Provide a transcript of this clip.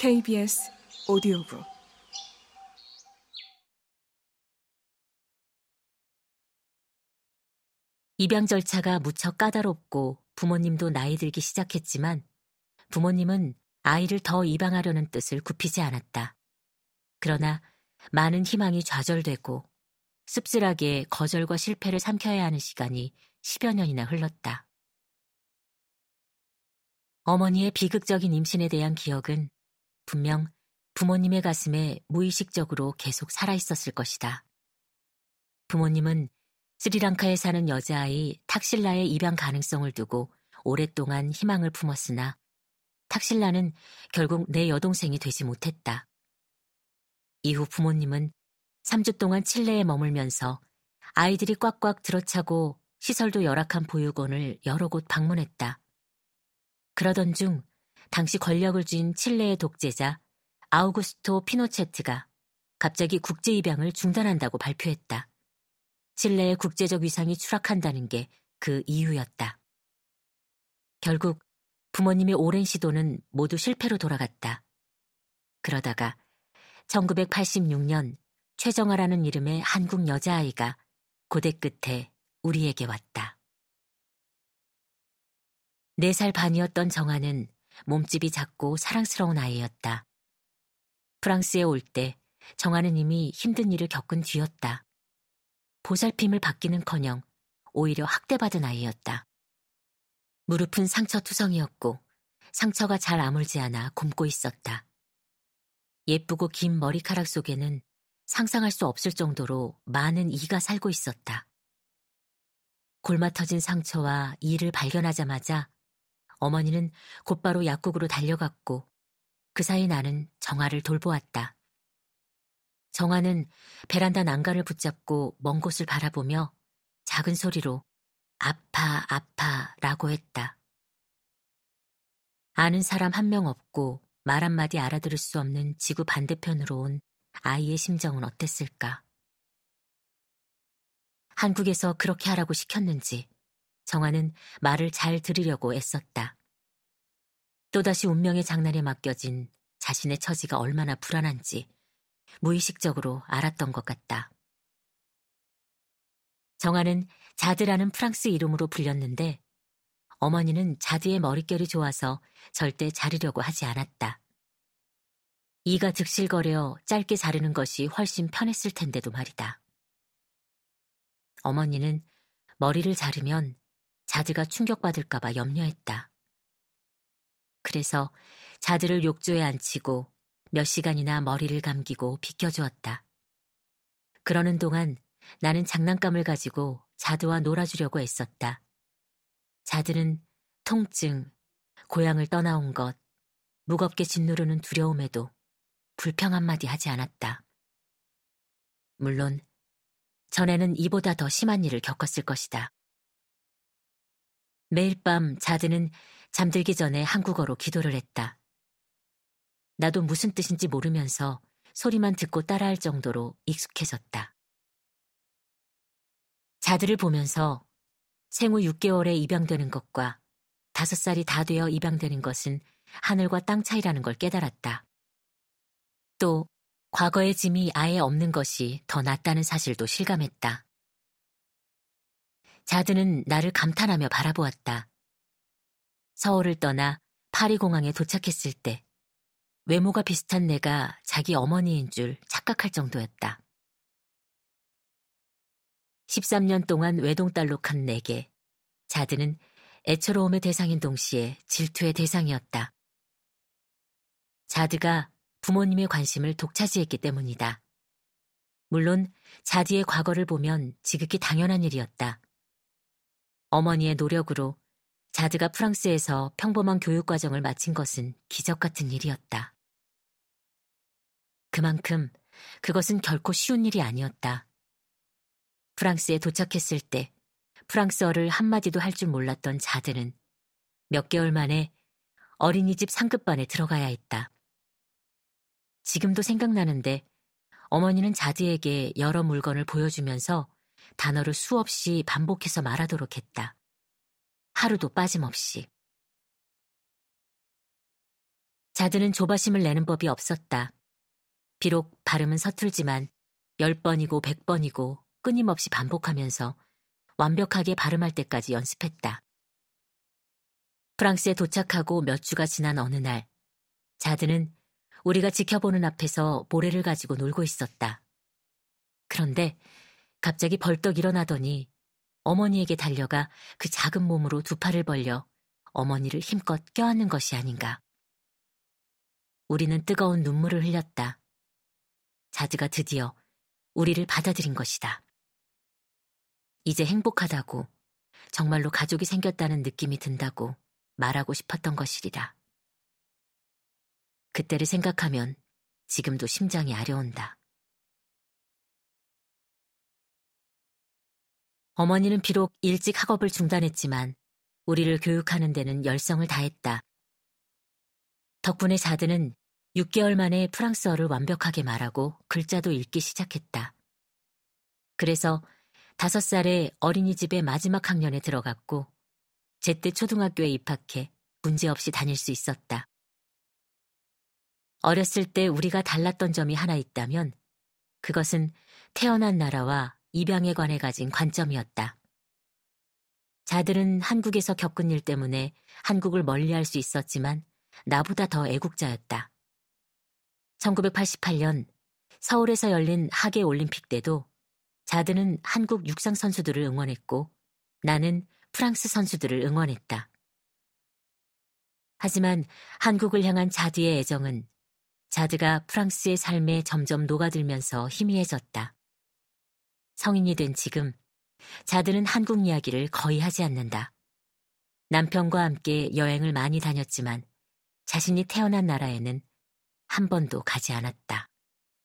KBS 오디오북 입양 절차가 무척 까다롭고 부모님도 나이 들기 시작했지만 부모님은 아이를 더 입양하려는 뜻을 굽히지 않았다. 그러나 많은 희망이 좌절되고 씁쓸하게 거절과 실패를 삼켜야 하는 시간이 10여 년이나 흘렀다. 어머니의 비극적인 임신에 대한 기억은 분명 부모님의 가슴에 무의식적으로 계속 살아있었을 것이다. 부모님은 스리랑카에 사는 여자아이 탁실라의 입양 가능성을 두고 오랫동안 희망을 품었으나 탁실라는 결국 내 여동생이 되지 못했다. 이후 부모님은 3주 동안 칠레에 머물면서 아이들이 꽉꽉 들어차고 시설도 열악한 보육원을 여러 곳 방문했다. 그러던 중 당시 권력을 쥔 칠레의 독재자 아우구스토 피노체트가 갑자기 국제 입양을 중단한다고 발표했다. 칠레의 국제적 위상이 추락한다는 게 그 이유였다. 결국 부모님의 오랜 시도는 모두 실패로 돌아갔다. 그러다가 1986년 최정아라는 이름의 한국 여자아이가 고대 끝에 우리에게 왔다. 4살 반이었던 정아는 몸집이 작고 사랑스러운 아이였다. 프랑스에 올 때 정아는 이미 힘든 일을 겪은 뒤였다. 보살핌을 받기는커녕 오히려 학대받은 아이였다. 무릎은 상처 투성이었고 상처가 잘 아물지 않아 굼고 있었다. 예쁘고 긴 머리카락 속에는 상상할 수 없을 정도로 많은 이가 살고 있었다. 골마 터진 상처와 이를 발견하자마자 어머니는 곧바로 약국으로 달려갔고 그 사이 나는 정아를 돌보았다. 정아는 베란다 난간을 붙잡고 먼 곳을 바라보며 작은 소리로 아파, 아파 라고 했다. 아는 사람 한 명 없고 말 한마디 알아들을 수 없는 지구 반대편으로 온 아이의 심정은 어땠을까? 한국에서 그렇게 하라고 시켰는지 정아는 말을 잘 들으려고 애썼다. 또다시 운명의 장난에 맡겨진 자신의 처지가 얼마나 불안한지 무의식적으로 알았던 것 같다. 정아는 자드라는 프랑스 이름으로 불렸는데 어머니는 자드의 머릿결이 좋아서 절대 자르려고 하지 않았다. 이가 득실거려 짧게 자르는 것이 훨씬 편했을 텐데도 말이다. 어머니는 머리를 자르면 자드가 충격받을까봐 염려했다. 그래서 자드를 욕조에 앉히고 몇 시간이나 머리를 감기고 비켜주었다. 그러는 동안 나는 장난감을 가지고 자드와 놀아주려고 애썼다. 자드는 통증, 고향을 떠나온 것, 무겁게 짓누르는 두려움에도 불평 한마디 하지 않았다. 물론 전에는 이보다 더 심한 일을 겪었을 것이다. 매일 밤 자드는 잠들기 전에 한국어로 기도를 했다. 나도 무슨 뜻인지 모르면서 소리만 듣고 따라할 정도로 익숙해졌다. 자들을 보면서 생후 6개월에 입양되는 것과 5살이 다 되어 입양되는 것은 하늘과 땅 차이라는 걸 깨달았다. 또 과거의 짐이 아예 없는 것이 더 낫다는 사실도 실감했다. 자드는 나를 감탄하며 바라보았다. 서울을 떠나 파리공항에 도착했을 때 외모가 비슷한 내가 자기 어머니인 줄 착각할 정도였다. 13년 동안 외동딸로 큰 내게 자드는 애처로움의 대상인 동시에 질투의 대상이었다. 자드가 부모님의 관심을 독차지했기 때문이다. 물론 자디의 과거를 보면 지극히 당연한 일이었다. 어머니의 노력으로 자드가 프랑스에서 평범한 교육과정을 마친 것은 기적 같은 일이었다. 그만큼 그것은 결코 쉬운 일이 아니었다. 프랑스에 도착했을 때 프랑스어를 한마디도 할 줄 몰랐던 자드는 몇 개월 만에 어린이집 상급반에 들어가야 했다. 지금도 생각나는데 어머니는 자드에게 여러 물건을 보여주면서 단어를 수없이 반복해서 말하도록 했다. 하루도 빠짐없이. 자드는 조바심을 내는 법이 없었다. 비록 발음은 서툴지만 10번이고 100번이고 끊임없이 반복하면서 완벽하게 발음할 때까지 연습했다. 프랑스에 도착하고 몇 주가 지난 어느 날, 자드는 우리가 지켜보는 앞에서 모래를 가지고 놀고 있었다. 그런데 갑자기 벌떡 일어나더니 어머니에게 달려가 그 작은 몸으로 두 팔을 벌려 어머니를 힘껏 껴안는 것이 아닌가. 우리는 뜨거운 눈물을 흘렸다. 자드가 드디어 우리를 받아들인 것이다. 이제 행복하다고, 정말로 가족이 생겼다는 느낌이 든다고 말하고 싶었던 것이리라. 그때를 생각하면 지금도 심장이 아려온다. 어머니는 비록 일찍 학업을 중단했지만 우리를 교육하는 데는 열성을 다했다. 덕분에 자드는 6개월 만에 프랑스어를 완벽하게 말하고 글자도 읽기 시작했다. 그래서 5살에 어린이집의 마지막 학년에 들어갔고 제때 초등학교에 입학해 문제없이 다닐 수 있었다. 어렸을 때 우리가 달랐던 점이 하나 있다면 그것은 태어난 나라와 입양에 관해 가진 관점이었다. 자들은 한국에서 겪은 일 때문에 한국을 멀리 할 수 있었지만 나보다 더 애국자였다. 1988년 서울에서 열린 하계 올림픽 때도 자드는 한국 육상 선수들을 응원했고 나는 프랑스 선수들을 응원했다. 하지만 한국을 향한 자드의 애정은 자드가 프랑스의 삶에 점점 녹아들면서 희미해졌다. 성인이 된 지금 자드는 한국 이야기를 거의 하지 않는다. 남편과 함께 여행을 많이 다녔지만 자신이 태어난 나라에는 한 번도 가지 않았다.